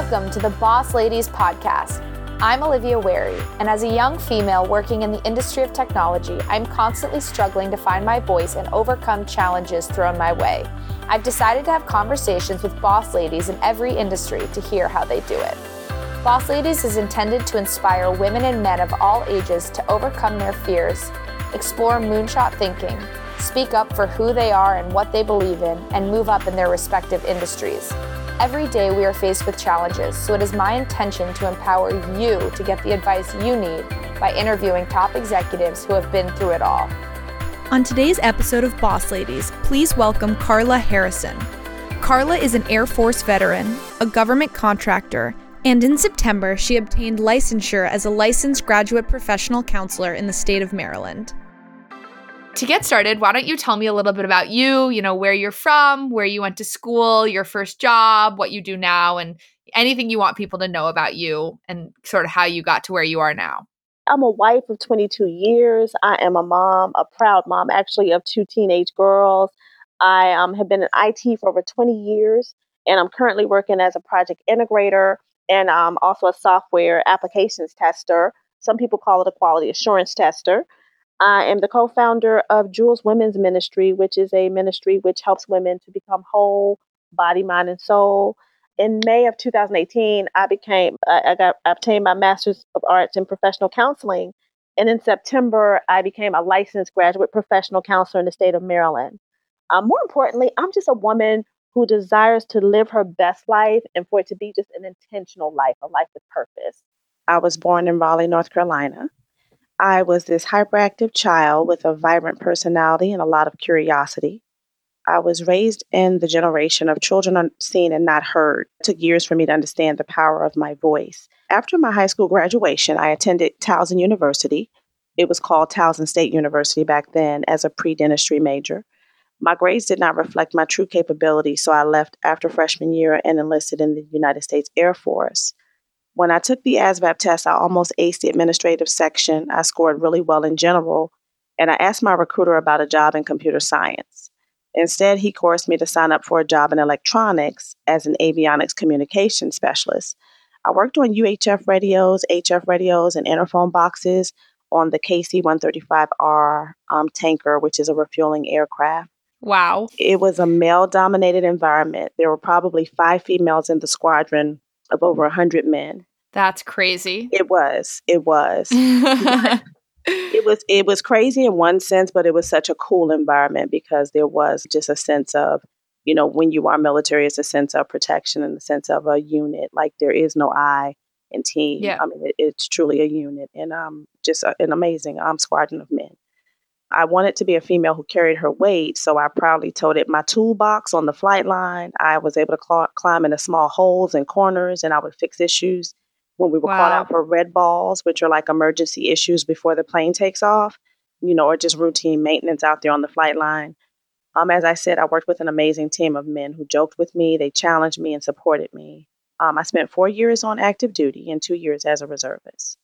Welcome to the Boss Ladies Podcast. I'm Olivia Wary, and as a young female working in the industry of technology, I'm constantly struggling to find my voice and overcome challenges thrown my way. I've decided to have conversations with boss ladies in every industry to hear how they do it. Boss Ladies is intended to inspire women and men of all ages to overcome their fears, explore moonshot thinking, speak up for who they are and what they believe in, and move up in their respective industries. Every day we are faced with challenges, so it is my intention to empower you to get the advice you need by interviewing top executives who have been through it all. On today's episode of Boss Ladies, please welcome Carla Harrison. Carla is an Air Force veteran, a government contractor, and in September, she obtained licensure as a licensed graduate professional counselor in the state of Maryland to get started, why don't you tell me a little bit about you, you know, where you're from, where you went to school, your first job, what you do now, and anything you want people to know about you and sort of how you got to where you are now. I'm a wife of 22 years. I am a mom, a proud mom, actually, of two teenage girls. I um, have been in IT for over 20 years, and I'm currently working as a project integrator and um, also a software applications tester. Some people call it a quality assurance tester. I am the co founder of Jules Women's Ministry, which is a ministry which helps women to become whole, body, mind, and soul. In May of 2018, I became, I, got, I obtained my Master's of Arts in Professional Counseling. And in September, I became a licensed graduate professional counselor in the state of Maryland. Um, more importantly, I'm just a woman who desires to live her best life and for it to be just an intentional life, a life with purpose. I was born in Raleigh, North Carolina. I was this hyperactive child with a vibrant personality and a lot of curiosity. I was raised in the generation of children unseen and not heard. It took years for me to understand the power of my voice. After my high school graduation, I attended Towson University. It was called Towson State University back then as a pre dentistry major. My grades did not reflect my true capabilities, so I left after freshman year and enlisted in the United States Air Force. When I took the ASVAB test, I almost aced the administrative section. I scored really well in general, and I asked my recruiter about a job in computer science. Instead, he coerced me to sign up for a job in electronics as an avionics communication specialist. I worked on UHF radios, HF radios, and interphone boxes on the KC 135R um, tanker, which is a refueling aircraft. Wow. It was a male dominated environment. There were probably five females in the squadron of over 100 men. That's crazy. It was. It was. it was it was crazy in one sense, but it was such a cool environment because there was just a sense of, you know, when you are military, it's a sense of protection and a sense of a unit. Like there is no I in team. Yeah. I mean, it, it's truly a unit and um, just a, an amazing um, squadron of men. I wanted to be a female who carried her weight, so I proudly toted my toolbox on the flight line. I was able to cl- climb into small holes and corners, and I would fix issues when we were wow. called out for red balls, which are like emergency issues before the plane takes off, you know, or just routine maintenance out there on the flight line. Um, as I said, I worked with an amazing team of men who joked with me, they challenged me, and supported me. Um, I spent four years on active duty and two years as a reservist.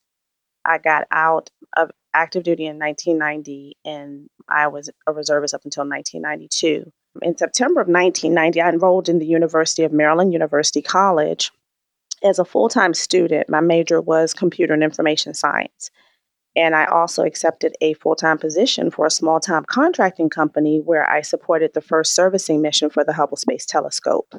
I got out of active duty in 1990, and I was a reservist up until 1992. In September of 1990, I enrolled in the University of Maryland University College as a full time student, my major was computer and information science. And I also accepted a full time position for a small time contracting company where I supported the first servicing mission for the Hubble Space Telescope.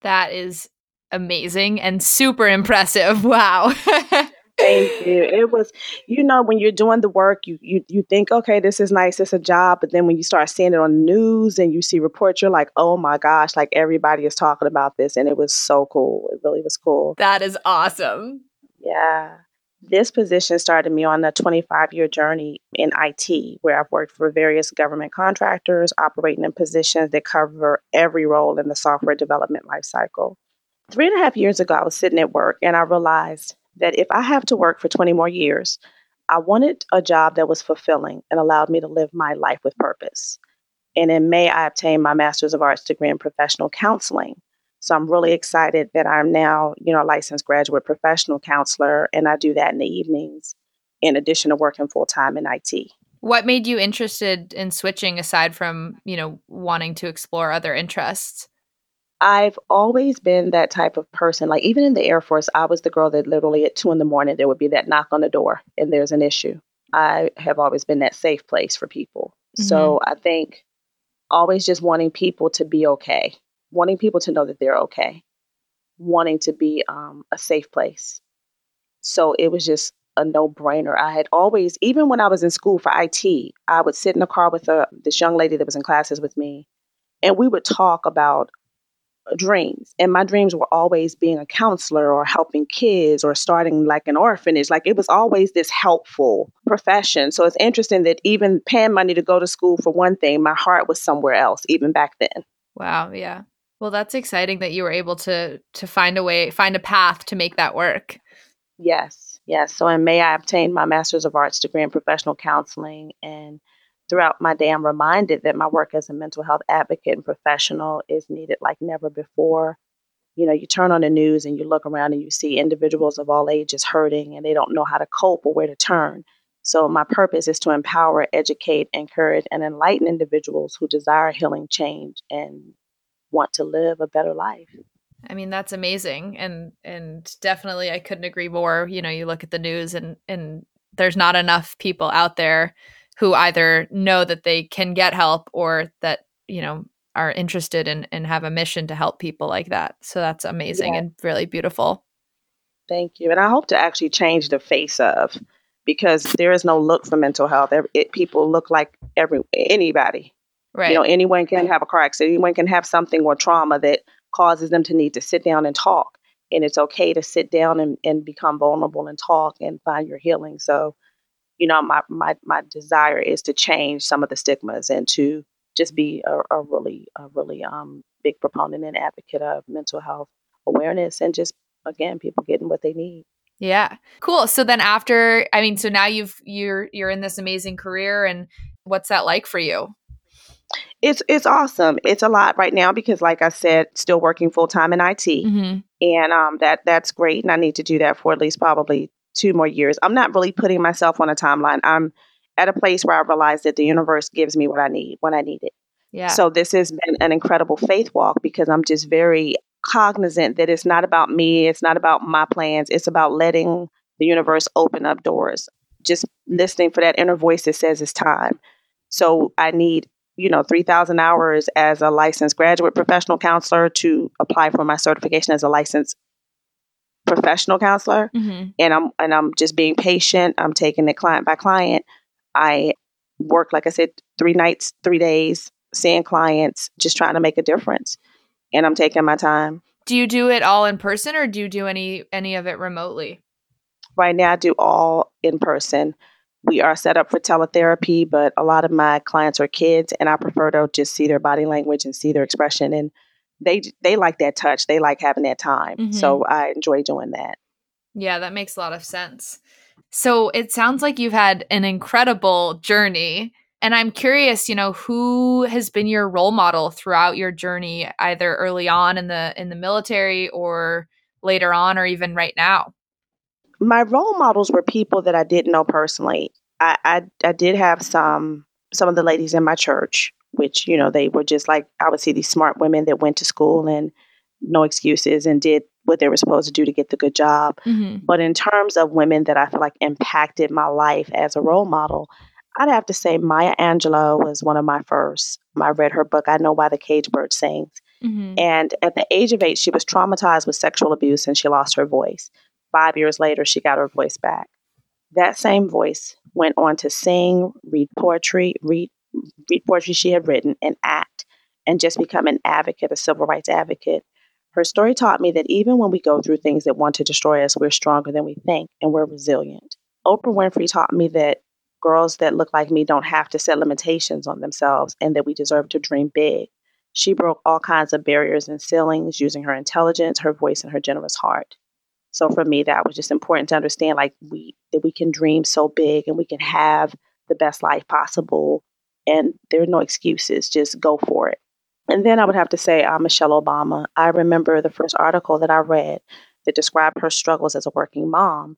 That is amazing and super impressive. Wow. Thank you. It was, you know, when you're doing the work, you you you think, okay, this is nice, it's a job, but then when you start seeing it on the news and you see reports, you're like, oh my gosh, like everybody is talking about this, and it was so cool. It really was cool. That is awesome. Yeah. This position started me on a 25 year journey in IT, where I've worked for various government contractors, operating in positions that cover every role in the software development lifecycle. Three and a half years ago, I was sitting at work and I realized that if I have to work for 20 more years, I wanted a job that was fulfilling and allowed me to live my life with purpose. And in May, I obtained my Master's of Arts degree in professional counseling. So I'm really excited that I'm now, you know, a licensed graduate professional counselor, and I do that in the evenings in addition to working full time in IT. What made you interested in switching aside from, you know, wanting to explore other interests? I've always been that type of person. Like even in the Air Force, I was the girl that literally at two in the morning there would be that knock on the door and there's an issue. I have always been that safe place for people. Mm-hmm. So I think always just wanting people to be okay, wanting people to know that they're okay, wanting to be um, a safe place. So it was just a no brainer. I had always, even when I was in school for IT, I would sit in the car with a, this young lady that was in classes with me, and we would talk about dreams. And my dreams were always being a counselor or helping kids or starting like an orphanage. Like it was always this helpful profession. So it's interesting that even paying money to go to school for one thing, my heart was somewhere else, even back then. Wow. Yeah. Well, that's exciting that you were able to to find a way, find a path to make that work. Yes. Yes. So in May, I obtained my Master's of Arts degree in professional counseling and throughout my day, I'm reminded that my work as a mental health advocate and professional is needed like never before. You know, you turn on the news and you look around and you see individuals of all ages hurting and they don't know how to cope or where to turn. So, my purpose is to empower, educate, encourage, and enlighten individuals who desire healing change and want to live a better life. I mean, that's amazing. And and definitely I couldn't agree more. You know, you look at the news and and there's not enough people out there who either know that they can get help or that you know are interested in and have a mission to help people like that. So that's amazing yeah. and really beautiful. Thank you. And i hope to actually change the face of because there is no look for mental health. It, people look like every anybody. Right you know anyone can have a car accident anyone can have something or trauma that causes them to need to sit down and talk. And it's okay to sit down and, and become vulnerable and talk and find your healing. So you know, my my my desire is to change some of the stigmas and to just be a, a really a really um big proponent and advocate of mental health awareness and just again people getting what they need. Yeah. Cool. So then after I mean so now you've you're you're in this amazing career and what's that like for you? It's it's awesome. It's a lot right now because like I said, still working full time in IT. Mm-hmm. And um that that's great and I need to do that for at least probably two more years. I'm not really putting myself on a timeline. I'm at a place where I realize that the universe gives me what I need when I need it. Yeah. So this has been an incredible faith walk because I'm just very cognizant that it's not about me, it's not about my plans, it's about letting the universe open up doors. Just listening for that inner voice that says it's time. So I need, you know, 3,000 hours as a licensed graduate professional counselor to apply for my certification as a licensed professional counselor mm-hmm. and I'm and I'm just being patient. I'm taking it client by client. I work like I said 3 nights, 3 days seeing clients, just trying to make a difference. And I'm taking my time. Do you do it all in person or do you do any any of it remotely? Right now I do all in person. We are set up for teletherapy, but a lot of my clients are kids and I prefer to just see their body language and see their expression and they they like that touch. They like having that time. Mm-hmm. So I enjoy doing that. Yeah, that makes a lot of sense. So it sounds like you've had an incredible journey. And I'm curious, you know, who has been your role model throughout your journey, either early on in the in the military or later on or even right now? My role models were people that I didn't know personally. I, I, I did have some some of the ladies in my church which, you know, they were just like, I would see these smart women that went to school and no excuses and did what they were supposed to do to get the good job. Mm-hmm. But in terms of women that I feel like impacted my life as a role model, I'd have to say Maya Angelou was one of my first. I read her book, I Know Why the Cage Bird Sings. Mm-hmm. And at the age of eight, she was traumatized with sexual abuse and she lost her voice. Five years later, she got her voice back. That same voice went on to sing, read poetry, read read poetry she had written, and act, and just become an advocate, a civil rights advocate. Her story taught me that even when we go through things that want to destroy us, we're stronger than we think and we're resilient. Oprah Winfrey taught me that girls that look like me don't have to set limitations on themselves and that we deserve to dream big. She broke all kinds of barriers and ceilings using her intelligence, her voice, and her generous heart. So for me, that was just important to understand like we that we can dream so big and we can have the best life possible and there are no excuses. Just go for it. And then I would have to say uh, Michelle Obama. I remember the first article that I read that described her struggles as a working mom.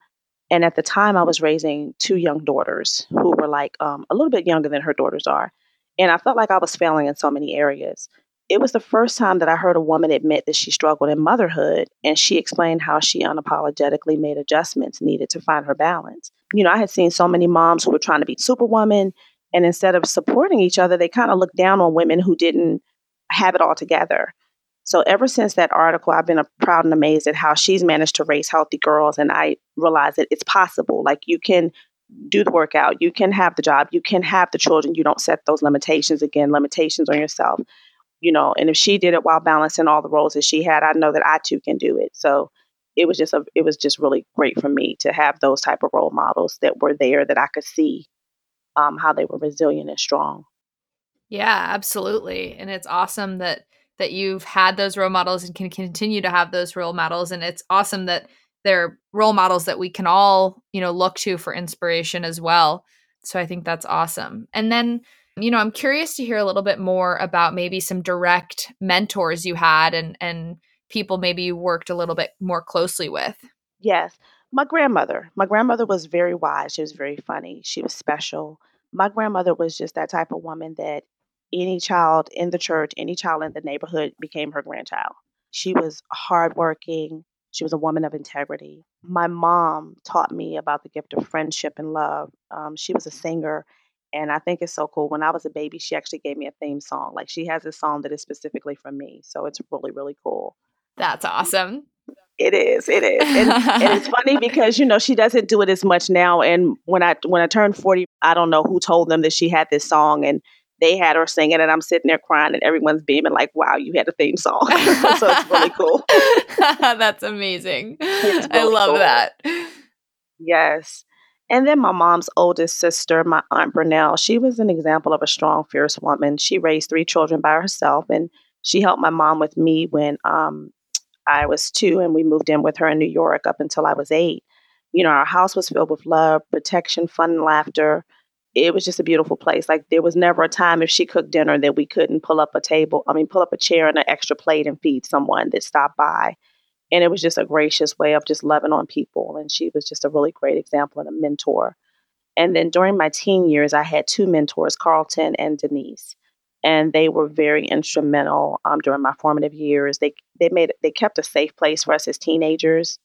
And at the time, I was raising two young daughters who were like um, a little bit younger than her daughters are. And I felt like I was failing in so many areas. it was the first time that I heard a woman admit that she struggled in motherhood, and she explained how she unapologetically made adjustments needed to find her balance. You know, I had seen so many moms who were trying to be superwoman, and instead of supporting each other, they kind of looked down on women who didn't have it all together. So ever since that article, I've been uh, proud and amazed at how she's managed to raise healthy girls, and I realize that it's possible. Like you can do the workout, you can have the job, you can have the children. You don't set those limitations again, limitations on yourself you know, and if she did it while balancing all the roles that she had, I know that I too can do it. So it was just a it was just really great for me to have those type of role models that were there that I could see um, how they were resilient and strong. Yeah, absolutely. And it's awesome that that you've had those role models and can continue to have those role models and it's awesome that they're role models that we can all, you know, look to for inspiration as well. So I think that's awesome. And then you know, I'm curious to hear a little bit more about maybe some direct mentors you had and and people maybe you worked a little bit more closely with. Yes. My grandmother. My grandmother was very wise. She was very funny. She was special. My grandmother was just that type of woman that any child in the church, any child in the neighborhood became her grandchild. She was hardworking. She was a woman of integrity. My mom taught me about the gift of friendship and love. Um, she was a singer and I think it's so cool. When I was a baby, she actually gave me a theme song. Like she has a song that is specifically for me. So it's really, really cool. That's awesome. It is. It is. And, and, it's funny because, you know, she doesn't do it as much now. And when I when I turned 40, I don't know who told them that she had this song and they had her singing and I'm sitting there crying and everyone's beaming like, wow, you had a theme song. so it's really cool. That's amazing. Really I love cool. that. Yes. And then my mom's oldest sister, my Aunt Brunell, she was an example of a strong, fierce woman. She raised three children by herself, and she helped my mom with me when um, I was two, and we moved in with her in New York up until I was eight. You know, our house was filled with love, protection, fun, and laughter. It was just a beautiful place. Like there was never a time if she cooked dinner that we couldn't pull up a table. I mean, pull up a chair and an extra plate and feed someone that stopped by and it was just a gracious way of just loving on people and she was just a really great example and a mentor and then during my teen years i had two mentors carlton and denise and they were very instrumental um, during my formative years. They they made they kept a safe place for us as teenagers.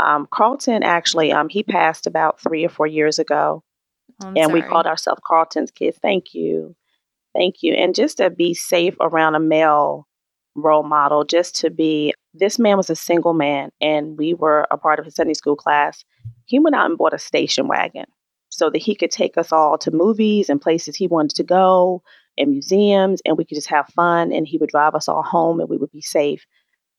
Um, carlton actually um, he passed about three or four years ago oh, and sorry. we called ourselves carlton's kids. Thank you. Thank you. And just to be safe around a male role model just to be this man was a single man and we were a part of his Sunday school class. He went out and bought a station wagon so that he could take us all to movies and places he wanted to go and museums and we could just have fun and he would drive us all home and we would be safe.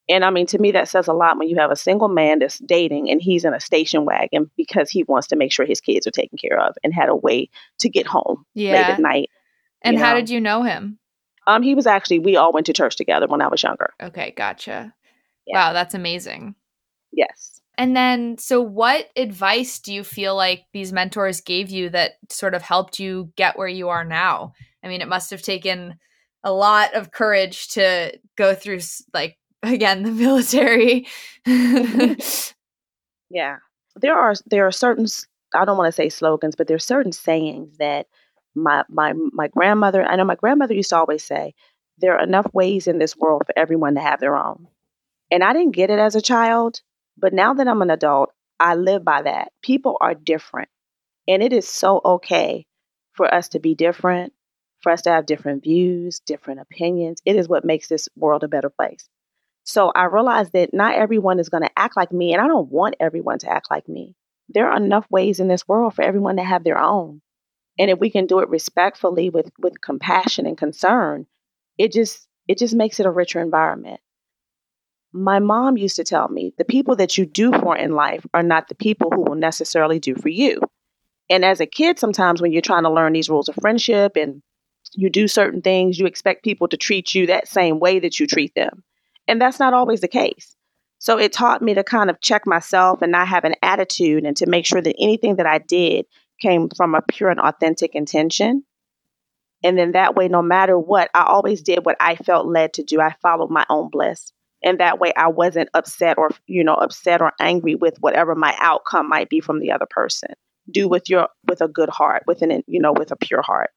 And I mean, to me, that says a lot when you have a single man that's dating and he's in a station wagon because he wants to make sure his kids are taken care of and had a way to get home yeah. late at night. And how know? did you know him? Um, he was actually we all went to church together when I was younger. Okay, gotcha. Yeah. Wow, that's amazing. Yes. And then, so what advice do you feel like these mentors gave you that sort of helped you get where you are now? I mean, it must have taken a lot of courage to go through, like, again, the military. yeah. There are there are certain I don't want to say slogans, but there's certain sayings that my my my grandmother i know my grandmother used to always say there are enough ways in this world for everyone to have their own and i didn't get it as a child but now that i'm an adult i live by that people are different and it is so okay for us to be different for us to have different views different opinions. It is what makes this world a better place. So i realized that not everyone is going to act like me and i don't want everyone to act like me. There are enough ways in this world for everyone to have their own. And if we can do it respectfully with with compassion and concern it just it just makes it a richer environment. My mom used to tell me the people that you do for in life are not the people who will necessarily do for you. And as a kid sometimes when you're trying to learn these rules of friendship and you do certain things you expect people to treat you that same way that you treat them and that's not always the case so it taught me to kind of check myself and not have an attitude and to make sure that anything that I did came from a pure and authentic intention. And then that way, no matter what, I always did what I felt led to do. I followed my own bliss. And that way I wasn't upset or, you know, upset or angry with whatever my outcome might be from the other person. Do with your, with a good heart, with an, you know, with a pure heart.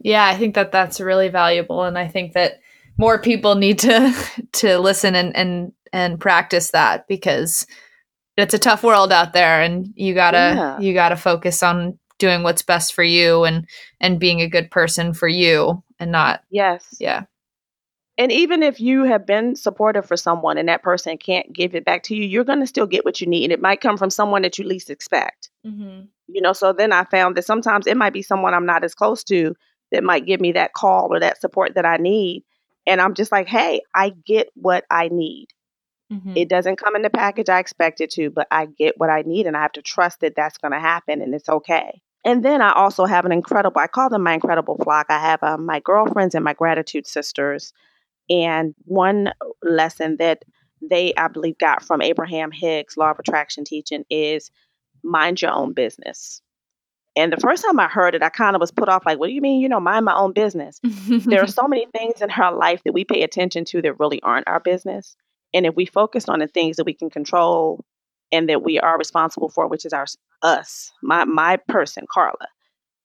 Yeah, I think that that's really valuable. And I think that more people need to to listen and and and practice that because it's a tough world out there and you gotta yeah. you gotta focus on doing what's best for you and and being a good person for you and not yes yeah and even if you have been supportive for someone and that person can't give it back to you you're going to still get what you need and it might come from someone that you least expect mm-hmm. you know so then i found that sometimes it might be someone i'm not as close to that might give me that call or that support that i need and i'm just like hey i get what i need mm-hmm. it doesn't come in the package i expect it to but i get what i need and i have to trust that that's going to happen and it's okay and then I also have an incredible, I call them my incredible flock. I have uh, my girlfriends and my gratitude sisters. And one lesson that they, I believe, got from Abraham Hicks, Law of Attraction teaching is mind your own business. And the first time I heard it, I kind of was put off like, what do you mean, you know, mind my own business? there are so many things in her life that we pay attention to that really aren't our business. And if we focus on the things that we can control and that we are responsible for, which is our us, my my person, Carla.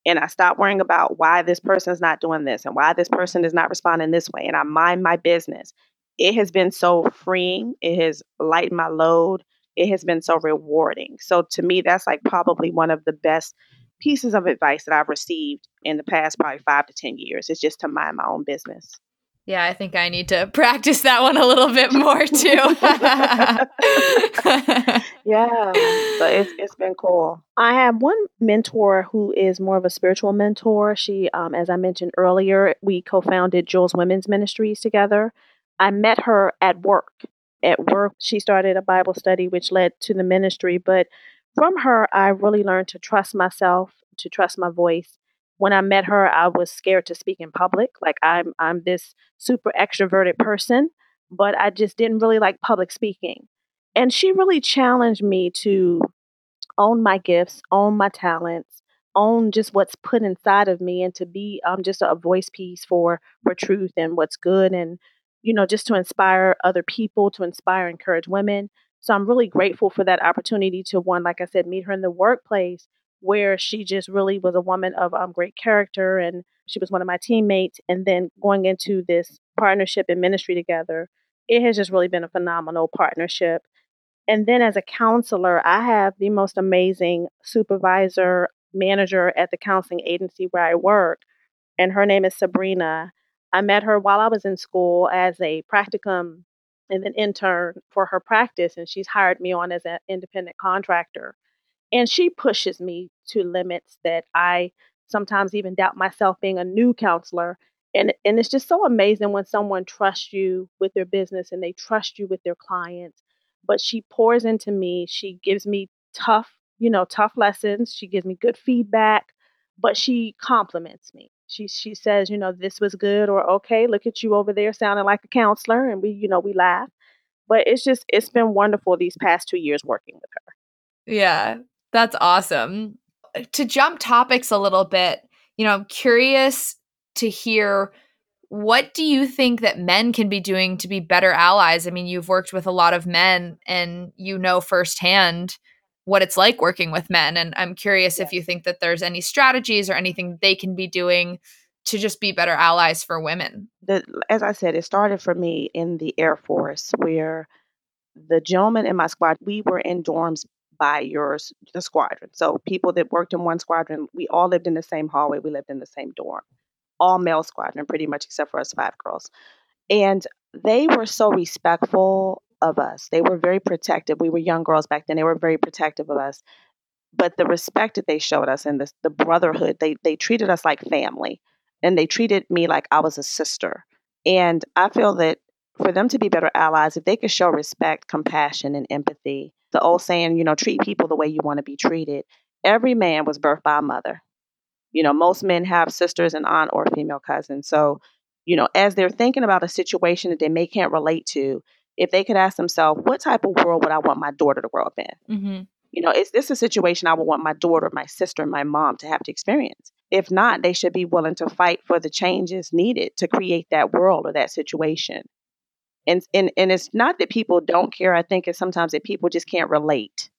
And I stop worrying about why this person is not doing this and why this person is not responding this way. And I mind my business. It has been so freeing. It has lightened my load. It has been so rewarding. So to me, that's like probably one of the best pieces of advice that I've received in the past probably five to 10 years. It's just to mind my own business. Yeah, I think I need to practice that one a little bit more too. yeah, but it's it's been cool. I have one mentor who is more of a spiritual mentor. She, um, as I mentioned earlier, we co-founded Jules Women's Ministries together. I met her at work. At work, she started a Bible study, which led to the ministry. But from her, I really learned to trust myself, to trust my voice, when I met her, I was scared to speak in public. Like I'm I'm this super extroverted person, but I just didn't really like public speaking. And she really challenged me to own my gifts, own my talents, own just what's put inside of me and to be um just a voice piece for for truth and what's good and you know just to inspire other people, to inspire encourage women. So I'm really grateful for that opportunity to one like I said meet her in the workplace where she just really was a woman of um, great character and she was one of my teammates. And then going into this partnership and ministry together, it has just really been a phenomenal partnership. And then as a counselor, I have the most amazing supervisor, manager at the counseling agency where I work. And her name is Sabrina. I met her while I was in school as a practicum and an intern for her practice, and she's hired me on as an independent contractor. And she pushes me to limits that I sometimes even doubt myself being a new counselor. And, and it's just so amazing when someone trusts you with their business and they trust you with their clients. But she pours into me. She gives me tough, you know, tough lessons. She gives me good feedback, but she compliments me. She she says, you know, this was good or okay, look at you over there sounding like a counselor and we, you know, we laugh. But it's just it's been wonderful these past 2 years working with her. Yeah, that's awesome. Uh, to jump topics a little bit, you know, I'm curious to hear what do you think that men can be doing to be better allies? I mean, you've worked with a lot of men and you know firsthand what it's like working with men. And I'm curious if you think that there's any strategies or anything they can be doing to just be better allies for women. The, as I said, it started for me in the Air Force where the gentlemen in my squad, we were in dorms by yours, the squadron. So people that worked in one squadron, we all lived in the same hallway. We lived in the same dorm, all male squadron, pretty much, except for us five girls. And they were so respectful of us. They were very protective. We were young girls back then. They were very protective of us. But the respect that they showed us and the, the brotherhood, they they treated us like family, and they treated me like I was a sister. And I feel that for them to be better allies, if they could show respect, compassion, and empathy, the old saying, you know, treat people the way you want to be treated. Every man was birthed by a mother. You know, most men have sisters and aunt or female cousins. So, you know, as they're thinking about a situation that they may can't relate to, if they could ask themselves, what type of world would I want my daughter to grow up in? Mm-hmm. You know, is this a situation I would want my daughter, my sister, my mom to have to experience? If not, they should be willing to fight for the changes needed to create that world or that situation and and and it's not that people don't care i think it's sometimes that people just can't relate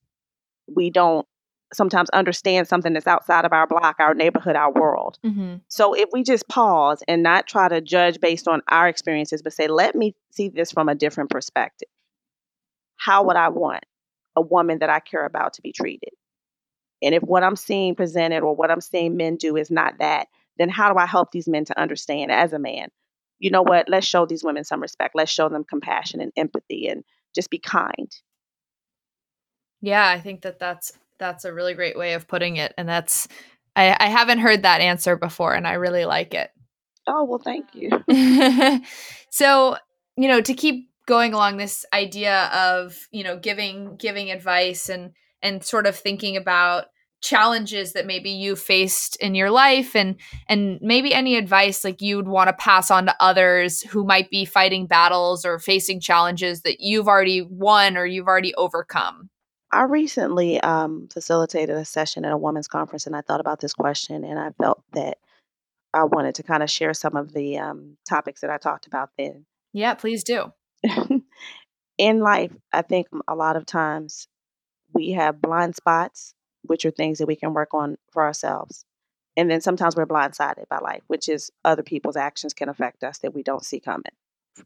we don't sometimes understand something that's outside of our block, our neighborhood, our world. Mm-hmm. So if we just pause and not try to judge based on our experiences, but say, let me see this from a different perspective. How would I want a woman that I care about to be treated? And if what I'm seeing presented or what I'm seeing men do is not that, then how do I help these men to understand as a man? You know what? Let's show these women some respect. Let's show them compassion and empathy and just be kind. Yeah, I think that that's that's a really great way of putting it, and that's I, I haven't heard that answer before, and I really like it. Oh well, thank you. so you know, to keep going along this idea of you know giving giving advice and and sort of thinking about challenges that maybe you faced in your life and and maybe any advice like you'd want to pass on to others who might be fighting battles or facing challenges that you've already won or you've already overcome I recently um, facilitated a session at a women's conference, and I thought about this question, and I felt that I wanted to kind of share some of the um, topics that I talked about then. yeah please do In life, I think a lot of times we have blind spots, which are things that we can work on for ourselves. And then sometimes we're blindsided by life, which is other people's actions can affect us that we don't see coming.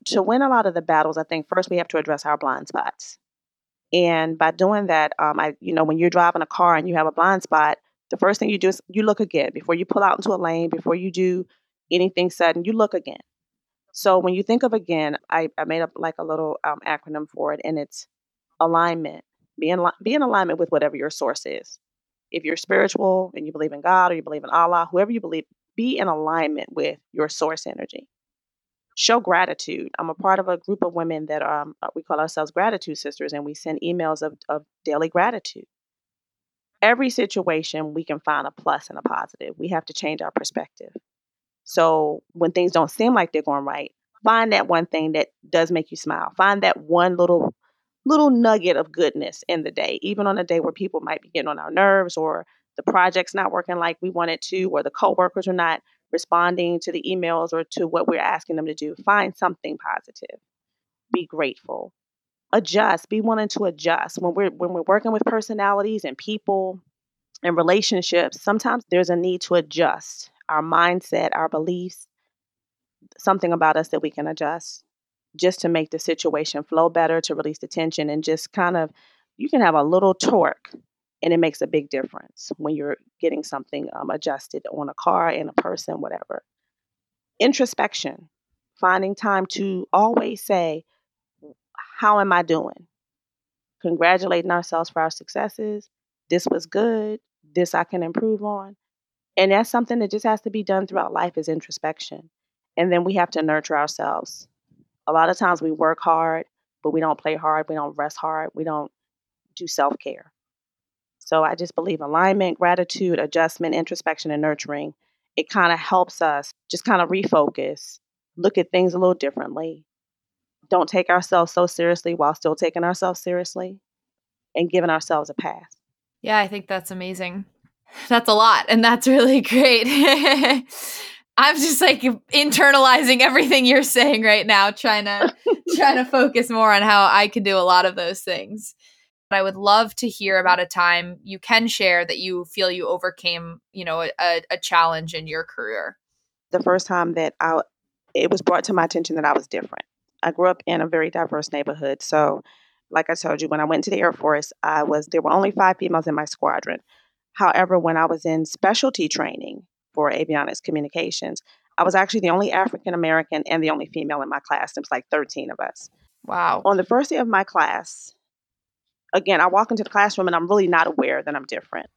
To win a lot of the battles, I think first we have to address our blind spots. And by doing that, um, I, you know, when you're driving a car and you have a blind spot, the first thing you do is you look again before you pull out into a lane, before you do anything sudden, you look again. So when you think of again, I, I made up like a little um, acronym for it, and it's alignment. Be in, be in alignment with whatever your source is. If you're spiritual and you believe in God or you believe in Allah, whoever you believe, be in alignment with your source energy. Show gratitude. I'm a part of a group of women that um, uh, we call ourselves gratitude sisters, and we send emails of, of daily gratitude. Every situation, we can find a plus and a positive. We have to change our perspective. So when things don't seem like they're going right, find that one thing that does make you smile. Find that one little little nugget of goodness in the day, even on a day where people might be getting on our nerves or the project's not working like we want it to, or the coworkers are not responding to the emails or to what we're asking them to do. Find something positive. Be grateful. Adjust. Be willing to adjust. When we're when we're working with personalities and people and relationships, sometimes there's a need to adjust our mindset, our beliefs, something about us that we can adjust just to make the situation flow better, to release the tension, and just kind of, you can have a little torque and it makes a big difference when you're getting something um, adjusted on a car, and a person, whatever. Introspection, finding time to always say, How am I doing? Congratulating ourselves for our successes. This was good. This I can improve on. And that's something that just has to be done throughout life is introspection. And then we have to nurture ourselves. A lot of times we work hard, but we don't play hard, we don't rest hard, we don't do self care. So I just believe alignment, gratitude, adjustment, introspection, and nurturing, it kind of helps us just kind of refocus, look at things a little differently, don't take ourselves so seriously while still taking ourselves seriously, and giving ourselves a pass. Yeah, I think that's amazing. That's a lot, and that's really great. I'm just like internalizing everything you're saying right now, trying to trying to focus more on how I can do a lot of those things. But I would love to hear about a time you can share that you feel you overcame, you know, a, a challenge in your career. The first time that I, it was brought to my attention that I was different. I grew up in a very diverse neighborhood, so like I told you, when I went to the Air Force, I was there were only five females in my squadron. However, when I was in specialty training for avionics communications, I was actually the only African American and the only female in my class. There was like 13 of us. Wow. On the first day of my class, again, I walk into the classroom and I'm really not aware that I'm different.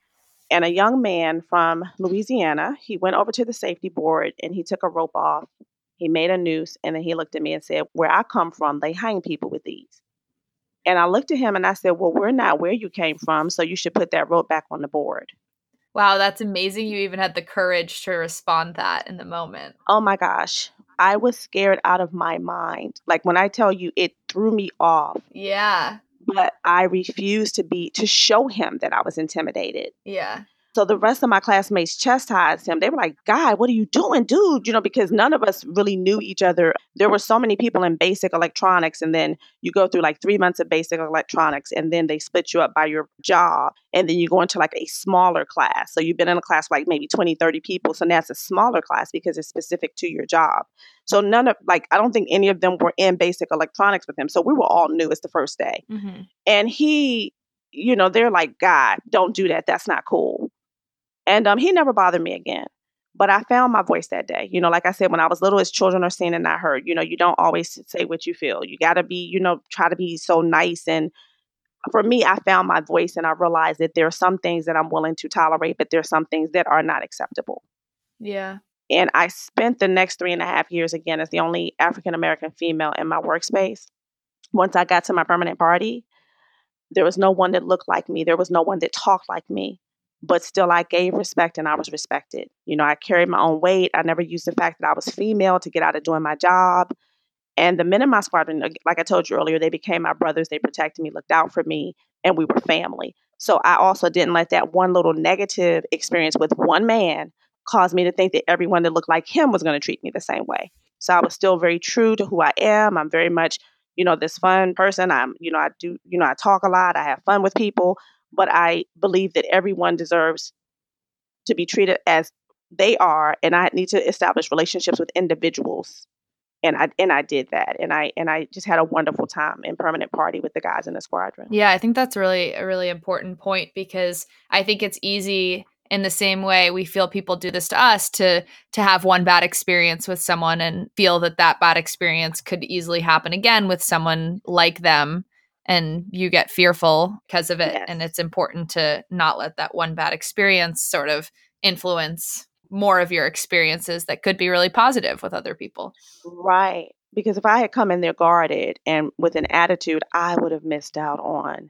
And a young man from Louisiana, he went over to the safety board and he took a rope off. He made a noose and then he looked at me and said, Where I come from, they hang people with these. And I looked at him and I said, Well, we're not where you came from, so you should put that rope back on the board. Wow, that's amazing. You even had the courage to respond that in the moment. Oh my gosh. I was scared out of my mind. Like when I tell you, it threw me off. Yeah. But I refused to be, to show him that I was intimidated. Yeah. So the rest of my classmates chastised him. They were like, "God, what are you doing, dude?" You know, because none of us really knew each other. There were so many people in basic electronics, and then you go through like three months of basic electronics, and then they split you up by your job, and then you go into like a smaller class. So you've been in a class like maybe 20, 30 people. So now it's a smaller class because it's specific to your job. So none of like I don't think any of them were in basic electronics with him. So we were all new. It's the first day, mm-hmm. and he, you know, they're like, "God, don't do that. That's not cool." And um, he never bothered me again. But I found my voice that day. You know, like I said, when I was little, as children are seen and not heard. You know, you don't always say what you feel. You got to be, you know, try to be so nice. And for me, I found my voice and I realized that there are some things that I'm willing to tolerate, but there are some things that are not acceptable. Yeah. And I spent the next three and a half years again as the only African American female in my workspace. Once I got to my permanent party, there was no one that looked like me. There was no one that talked like me but still I gave respect and I was respected. You know, I carried my own weight. I never used the fact that I was female to get out of doing my job. And the men in my squadron, like I told you earlier, they became my brothers. They protected me, looked out for me, and we were family. So I also didn't let that one little negative experience with one man cause me to think that everyone that looked like him was going to treat me the same way. So I was still very true to who I am. I'm very much, you know, this fun person. I'm, you know, I do, you know, I talk a lot. I have fun with people, but I believe that everyone deserves to be treated as they are, and I need to establish relationships with individuals. And I and I did that, and I and I just had a wonderful time in permanent party with the guys in the squadron. Yeah, I think that's really a really important point because I think it's easy in the same way we feel people do this to us to to have one bad experience with someone and feel that that bad experience could easily happen again with someone like them and you get fearful because of it yes. and it's important to not let that one bad experience sort of influence more of your experiences that could be really positive with other people. Right because if i had come in there guarded and with an attitude i would have missed out on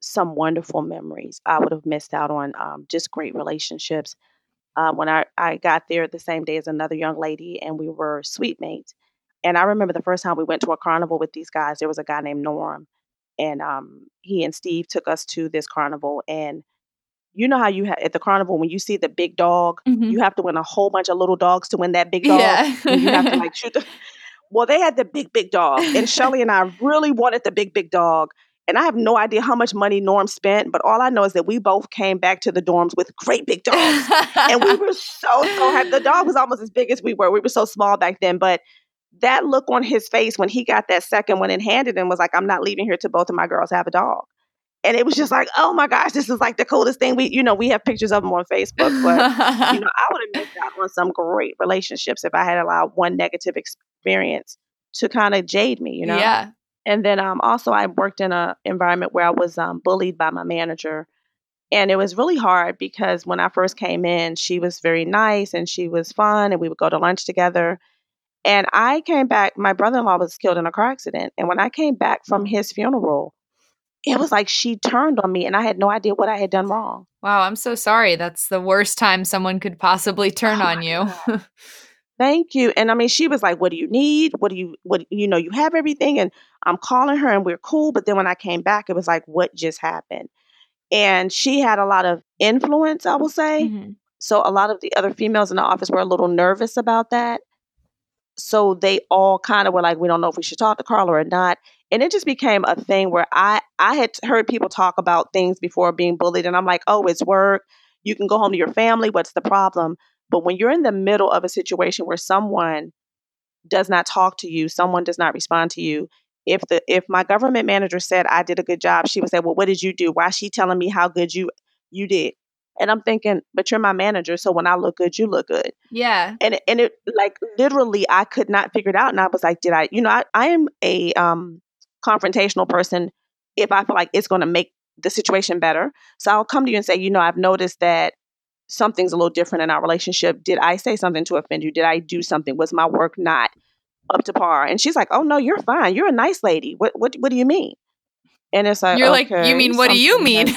some wonderful memories. I would have missed out on um, just great relationships. Uh, when I, I got there the same day as another young lady and we were suite mates and i remember the first time we went to a carnival with these guys there was a guy named norm and um, he and Steve took us to this carnival. And you know how you have at the carnival when you see the big dog, mm-hmm. you have to win a whole bunch of little dogs to win that big dog. Yeah. you have to like shoot the. Well, they had the big big dog, and Shelly and I really wanted the big big dog. And I have no idea how much money Norm spent, but all I know is that we both came back to the dorms with great big dogs. and we were so, so happy. The dog was almost as big as we were. We were so small back then, but that look on his face when he got that second one and handed him was like, I'm not leaving here till both of my girls have a dog. And it was just like, oh my gosh, this is like the coolest thing. We, you know, we have pictures of them on Facebook, but you know, I would have missed out on some great relationships if I had allowed one negative experience to kind of jade me, you know? Yeah. And then um, also I worked in an environment where I was um, bullied by my manager. And it was really hard because when I first came in, she was very nice and she was fun and we would go to lunch together. And I came back, my brother in law was killed in a car accident. And when I came back from his funeral, it was like she turned on me and I had no idea what I had done wrong. Wow, I'm so sorry. That's the worst time someone could possibly turn oh on you. Thank you. And I mean, she was like, What do you need? What do you, what, you know, you have everything. And I'm calling her and we're cool. But then when I came back, it was like, What just happened? And she had a lot of influence, I will say. Mm-hmm. So a lot of the other females in the office were a little nervous about that so they all kind of were like, we don't know if we should talk to Carla or not. And it just became a thing where I I had heard people talk about things before being bullied, and I'm like, oh, it's work. You can go home to your family. What's the problem? But when you're in the middle of a situation where someone does not talk to you, someone does not respond to you. If the if my government manager said I did a good job, she would say, "Well, what did you do? Why is she telling me how good you you did?" And I'm thinking, but you're my manager, so when I look good, you look good. Yeah. And and it like literally I could not figure it out. And I was like, did I, you know, I, I am a um confrontational person if I feel like it's gonna make the situation better. So I'll come to you and say, you know, I've noticed that something's a little different in our relationship. Did I say something to offend you? Did I do something? Was my work not up to par? And she's like, Oh no, you're fine. You're a nice lady. What what what do you mean? And it's like You're okay, like, you mean what do you mean?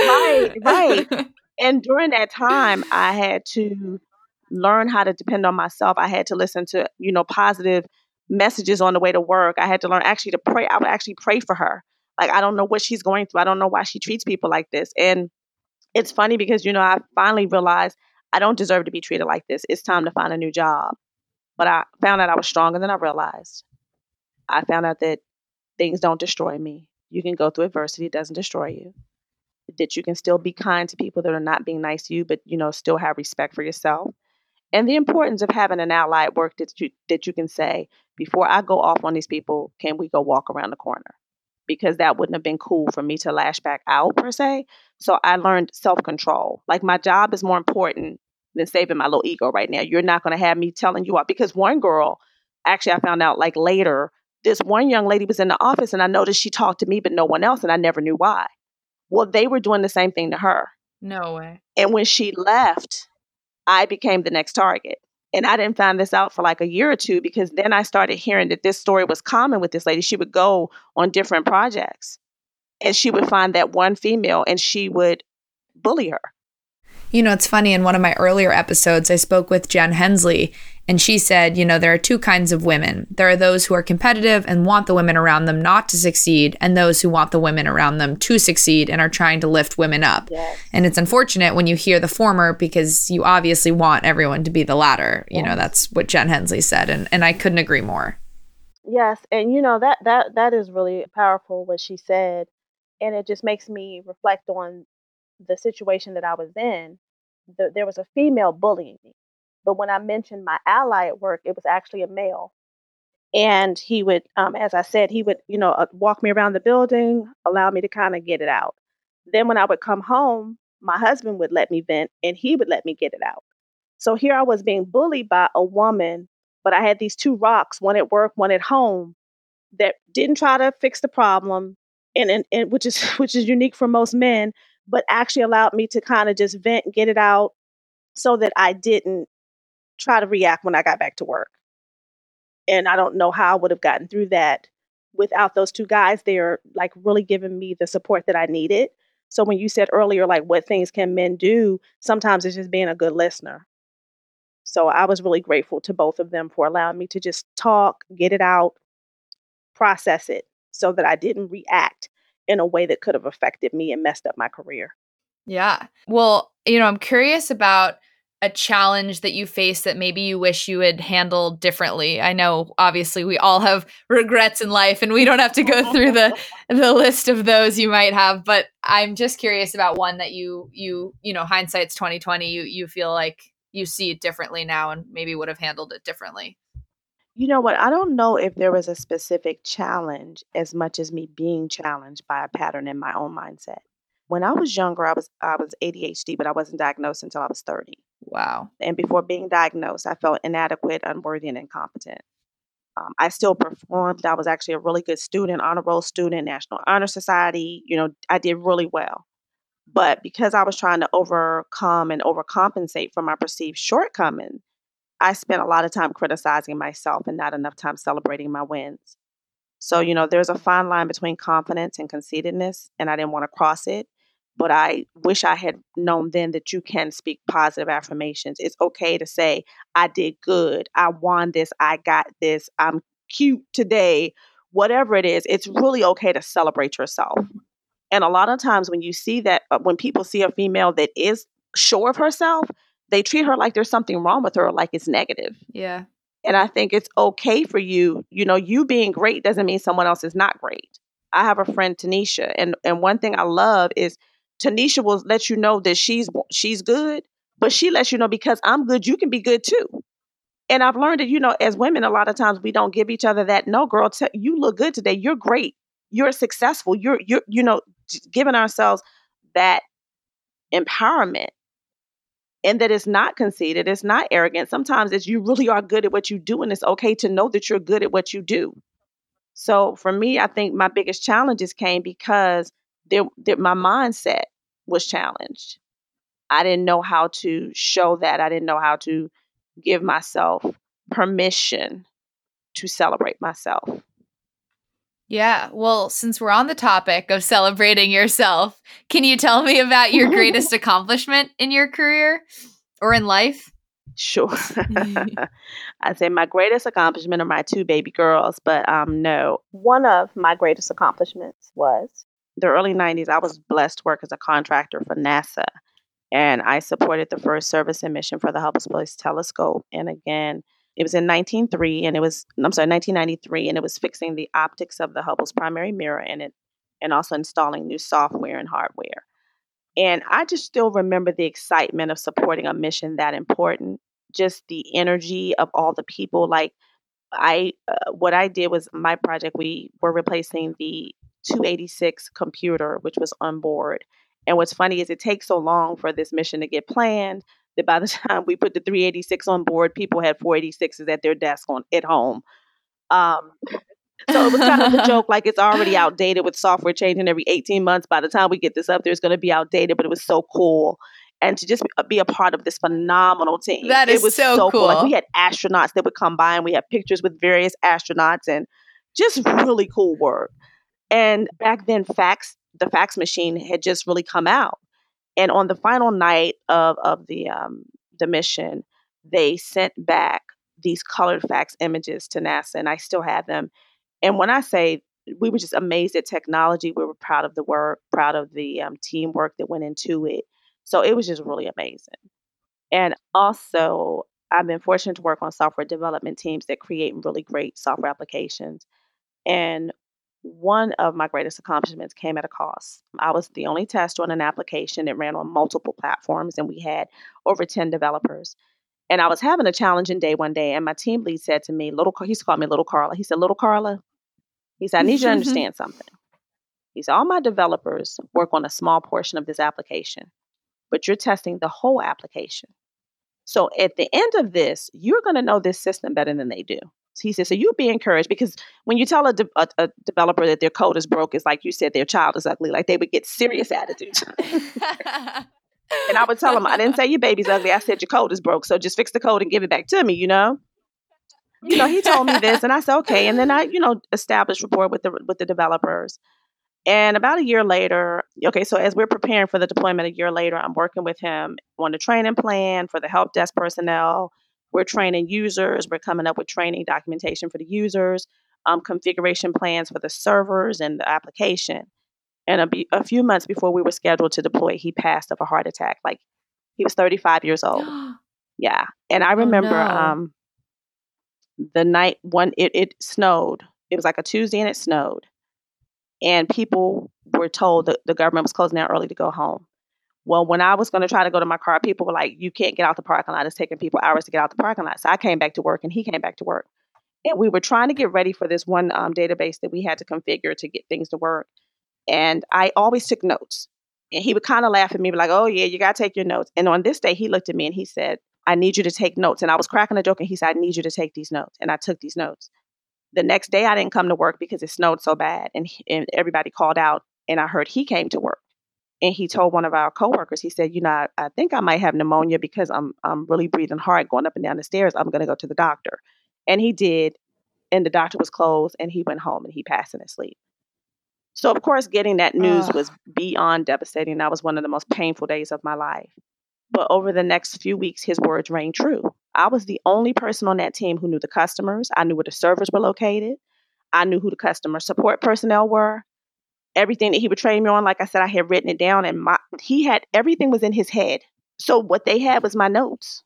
right, right. And during that time, I had to learn how to depend on myself. I had to listen to, you know, positive messages on the way to work. I had to learn actually to pray. I would actually pray for her Like, I don't know what she's going through. I don't know why she treats people like this. And it's funny because, you know, I finally realized I don't deserve to be treated like this. It's time to find a new job. But I found out I was stronger than I realized. I found out that things don't destroy me. You can go through adversity, it doesn't destroy you. That you can still be kind to people that are not being nice to you, but you know, still have respect for yourself. And the importance of having an ally at work that you that you can say, before I go off on these people, can we go walk around the corner? Because that wouldn't have been cool for me to lash back out per se. So I learned self control. Like my job is more important than saving my little ego right now. You're not going to have me telling you up because one girl, actually, I found out like later, this one young lady was in the office and I noticed she talked to me, but no one else, and I never knew why. Well, they were doing the same thing to her. No way. And when she left, I became the next target. And I didn't find this out for like a year or two because then I started hearing that this story was common with this lady. She would go on different projects and she would find that one female and she would bully her. You know, it's funny. In one of my earlier episodes, I spoke with Jen Hensley, and she said, you know, there are two kinds of women. There are those who are competitive and want the women around them not to succeed, and those who want the women around them to succeed and are trying to lift women up. Yes. And it's unfortunate when you hear the former because you obviously want everyone to be the latter. You know, that's what Jen Hensley said, and, and I couldn't agree more. Yes, and you know that that that is really powerful what she said, and it just makes me reflect on the situation that I was in. The, there was a female bullying me, but when I mentioned my ally at work, it was actually a male, and he would, um, as I said, he would, you know, uh, walk me around the building, allow me to kind of get it out. Then when I would come home, my husband would let me vent, and he would let me get it out. So here I was being bullied by a woman but I had these two rocks, one at work, one at home, that didn't try to fix the problem, and, and, and which is which is unique for most men, but actually allowed me to kind of just vent get it out, so that I didn't try to react when I got back to work. And I don't know how I would have gotten through that without those two guys They're like really giving me the support that I needed. So when you said earlier, like what things can men do, sometimes it's just being a good listener. So I was really grateful to both of them for allowing me to just talk, get it out, process it so that I didn't react in a way that could have affected me and messed up my career. Yeah. Well, you know, I'm curious about a challenge that you face that maybe you wish you had handled differently. I know obviously we all have regrets in life and we don't have to go through the the list of those you might have, but I'm just curious about one that you you you know, hindsight's 2020, you you feel like you see it differently now and maybe would have handled it differently. You know what? I don't know if there was a specific challenge as much as me being challenged by a pattern in my own mindset. When I was younger, I was I was ADHD, but I wasn't diagnosed until I was 30. Wow. And before being diagnosed, I felt inadequate, unworthy, and incompetent. Um, I still performed. I was actually a really good student, honor roll student, National Honor Society. You know, I did really well. But because I was trying to overcome and overcompensate for my perceived shortcomings, I spent a lot of time criticizing myself and not enough time celebrating my wins. So, you know, there's a fine line between confidence and conceitedness, and I didn't want to cross it. But I wish I had known then that you can speak positive affirmations. It's okay to say, I did good. I won this. I got this. I'm cute today. Whatever it is, it's really okay to celebrate yourself. And a lot of times when you see that, uh, when people see a female that is sure of herself, they treat her like there's something wrong with her, like it's negative. Yeah. And I think it's okay for you, you know, you being great doesn't mean someone else is not great. I have a friend Tanisha, and and one thing I love is Tanisha will let you know that she's she's good, but she lets you know because I'm good, you can be good too. And I've learned that you know, as women, a lot of times we don't give each other that. No, girl, t- you look good today. You're great. You're successful. You're you're you know, giving ourselves that empowerment and that it's not conceited, it's not arrogant. Sometimes it's you really are good at what you do, and it's okay to know that you're good at what you do. So for me, I think my biggest challenges came because there, there, my mindset was challenged. I didn't know how to show that. I didn't know how to give myself permission to celebrate myself. Yeah. Well, since we're on the topic of celebrating yourself, can you tell me about your greatest accomplishment in your career or in life? Sure. I'd say my greatest accomplishment are my two baby girls, but um, no. One of my greatest accomplishments was the early 90s. I was blessed to work as a contractor for NASA, and I supported the first service and mission for the Hubble Space Telescope. And again, it was in 1903, and it was I'm sorry, 1993, and it was fixing the optics of the Hubble's primary mirror, and it and also installing new software and hardware. And I just still remember the excitement of supporting a mission that important, just the energy of all the people. Like, I, uh, what I did was my project, we were replacing the 286 computer, which was on board. And what's funny is it takes so long for this mission to get planned that by the time we put the 386 on board, people had 486s at their desk on at home. Um, so it was kind of a joke, like it's already outdated with software changing every 18 months. By the time we get this up there, it's going to be outdated, but it was so cool. And to just be a part of this phenomenal team. That is it was so, so cool. cool. Like we had astronauts that would come by and we had pictures with various astronauts and just really cool work. And back then, fax, the fax machine had just really come out. And on the final night of, of the, um, the mission, they sent back these colored fax images to NASA, and I still have them. And when I say we were just amazed at technology, we were proud of the work, proud of the um, teamwork that went into it. So it was just really amazing. And also, I've been fortunate to work on software development teams that create really great software applications. And one of my greatest accomplishments came at a cost. I was the only tester on an application that ran on multiple platforms, and we had over 10 developers. And I was having a challenging day one day, and my team lead said to me, "Little," he used to call me Little Carla. He said, "Little Carla," he said, "I need you to understand something." He said, "All my developers work on a small portion of this application, but you're testing the whole application. So at the end of this, you're going to know this system better than they do." He said, "So you be encouraged because when you tell a, de- a, a developer that their code is broke, it's like you said their child is ugly. Like they would get serious attitudes." And I would tell them, I didn't say your baby's ugly. I said your code is broke. So just fix the code and give it back to me, you know? You know, he told me this and I said, okay. And then I, you know, established rapport with the with the developers. And about a year later, okay, so as we're preparing for the deployment a year later, I'm working with him on the training plan for the help desk personnel. We're training users, we're coming up with training documentation for the users, um, configuration plans for the servers and the application. And a, be- a few months before we were scheduled to deploy, he passed of a heart attack. Like he was 35 years old. yeah. And I remember no. um, the night one, it, it snowed. It was like a Tuesday and it snowed. And people were told that the government was closing down early to go home. Well, when I was going to try to go to my car, people were like, you can't get out the parking lot. It's taking people hours to get out the parking lot. So I came back to work and he came back to work. And we were trying to get ready for this one um, database that we had to configure to get things to work. And I always took notes. And he would kind of laugh at me, be like, oh, yeah, you got to take your notes. And on this day, he looked at me and he said, I need you to take notes. And I was cracking a joke and he said, I need you to take these notes. And I took these notes. The next day, I didn't come to work because it snowed so bad and, and everybody called out. And I heard he came to work. And he told one of our coworkers, he said, you know, I, I think I might have pneumonia because I'm, I'm really breathing hard going up and down the stairs. I'm going to go to the doctor. And he did. And the doctor was closed and he went home and he passed in his sleep. So, of course, getting that news was beyond devastating. That was one of the most painful days of my life. But over the next few weeks, his words rang true. I was the only person on that team who knew the customers. I knew where the servers were located. I knew who the customer support personnel were. Everything that he would train me on, like I said, I had written it down, and my he had everything was in his head. So what they had was my notes.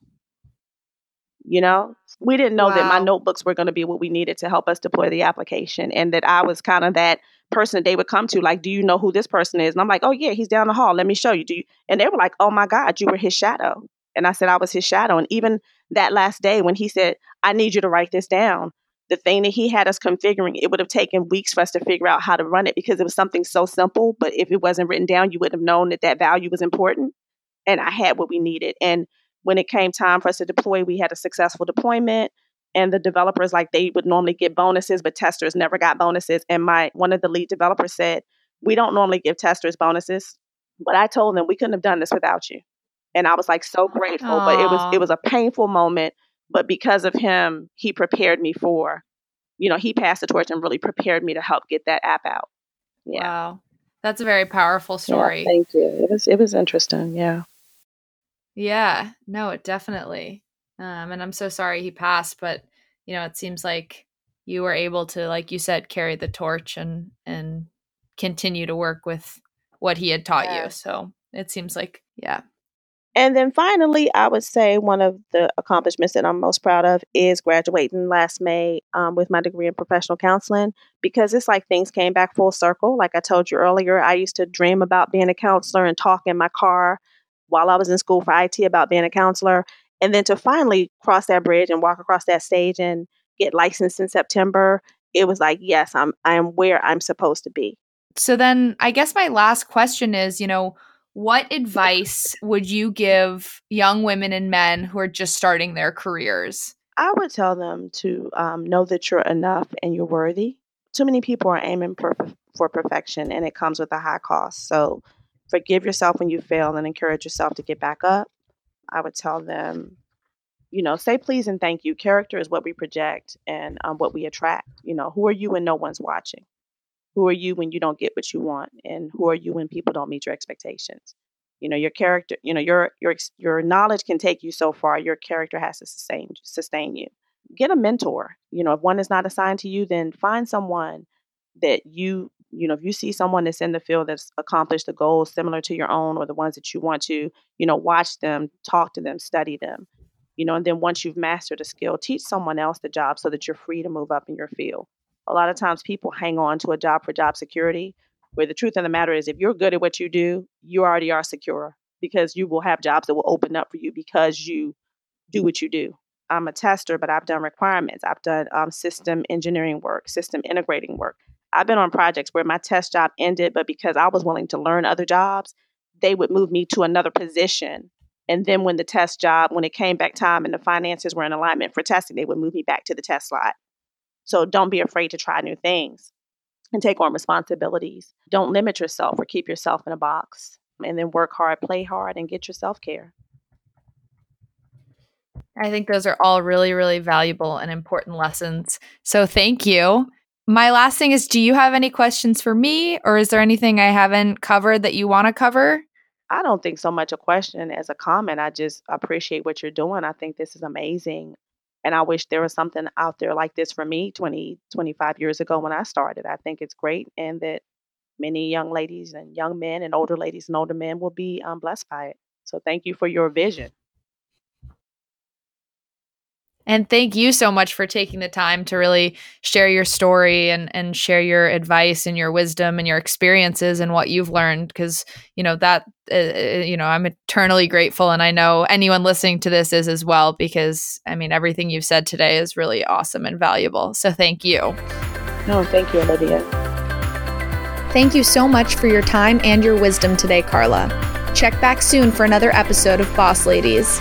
You know, we didn't know wow. that my notebooks were going to be what we needed to help us deploy the application, and that I was kind of that person that they would come to, like, do you know who this person is? And I'm like, oh yeah, he's down the hall. Let me show you. Do you? And they were like, oh my God, you were his shadow. And I said, I was his shadow. And even that last day when he said, I need you to write this down, the thing that he had us configuring, it would have taken weeks for us to figure out how to run it because it was something so simple. But if it wasn't written down, you would have known that that value was important. And I had what we needed. And when it came time for us to deploy, we had a successful deployment and the developers like they would normally get bonuses but testers never got bonuses and my one of the lead developers said we don't normally give testers bonuses but i told them we couldn't have done this without you and i was like so grateful Aww. but it was it was a painful moment but because of him he prepared me for you know he passed the torch and really prepared me to help get that app out. Yeah. Wow. That's a very powerful story. yeah, thank you. It was it was interesting yeah. Yeah. No it definitely. Um, and I'm so sorry he passed, but you know, it seems like you were able to, like you said, carry the torch and and continue to work with what he had taught yeah. you. So it seems like, yeah. And then finally, I would say one of the accomplishments that I'm most proud of is graduating last May um, with my degree in professional counseling because it's like things came back full circle. Like I told you earlier, I used to dream about being a counselor and talk in my car while I was in school for IT about being a counselor. And then to finally cross that bridge and walk across that stage and get licensed in September, it was like, yes, I'm I'm where I'm supposed to be. So then I guess my last question is, you know, what advice would you give young women and men who are just starting their careers? I would tell them to um, know that you're enough and you're worthy. Too many people are aiming for, for perfection, and it comes with a high cost. So forgive yourself when you fail and encourage yourself to get back up. I would tell them, you know, say please and thank you. Character is what we project and um, what we attract. You know, who are you when no one's watching? Who are you when you don't get what you want? And who are you when people don't meet your expectations? You know, your character, you know, your your your knowledge can take you so far. Your character has to sustain sustain you. Get a mentor. You know, if one is not assigned to you, then find someone that you you know if you see someone that's in the field that's accomplished the goals similar to your own or the ones that you want to you know watch them talk to them study them you know and then once you've mastered a skill teach someone else the job so that you're free to move up in your field a lot of times people hang on to a job for job security, where the truth of the matter is, if you're good at what you do, you already are secure because you will have jobs that will open up for you because you do what you do. I'm a tester, but I've done requirements. I've done um, system engineering work, system integrating work. I've been on projects where my test job ended, but because I was willing to learn other jobs, they would move me to another position. And then when the test job, when it came back time and the finances were in alignment for testing, they would move me back to the test slot. So don't be afraid to try new things and take on responsibilities. Don't limit yourself or keep yourself in a box. And then work hard, play hard, and get your self care. I think those are all really, really valuable and important lessons. So thank you. My last thing is do you have any questions for me, or is there anything I haven't covered that you want to cover? I don't think so much a question as a comment. I just appreciate what you're doing. I think this is amazing. And I wish there was something out there like this for me 20, 25 years ago when I started. I think it's great and that many young ladies and young men and older ladies and older men will be um, blessed by it. So thank you for your vision. And thank you so much for taking the time to really share your story and, and share your advice and your wisdom and your experiences and what you've learned. Because, you know, that, uh, you know, I'm eternally grateful. And I know anyone listening to this is as well, because I mean, everything you've said today is really awesome and valuable. So thank you. No, thank you, Olivia. Thank you so much for your time and your wisdom today, Carla. Check back soon for another episode of Boss Ladies.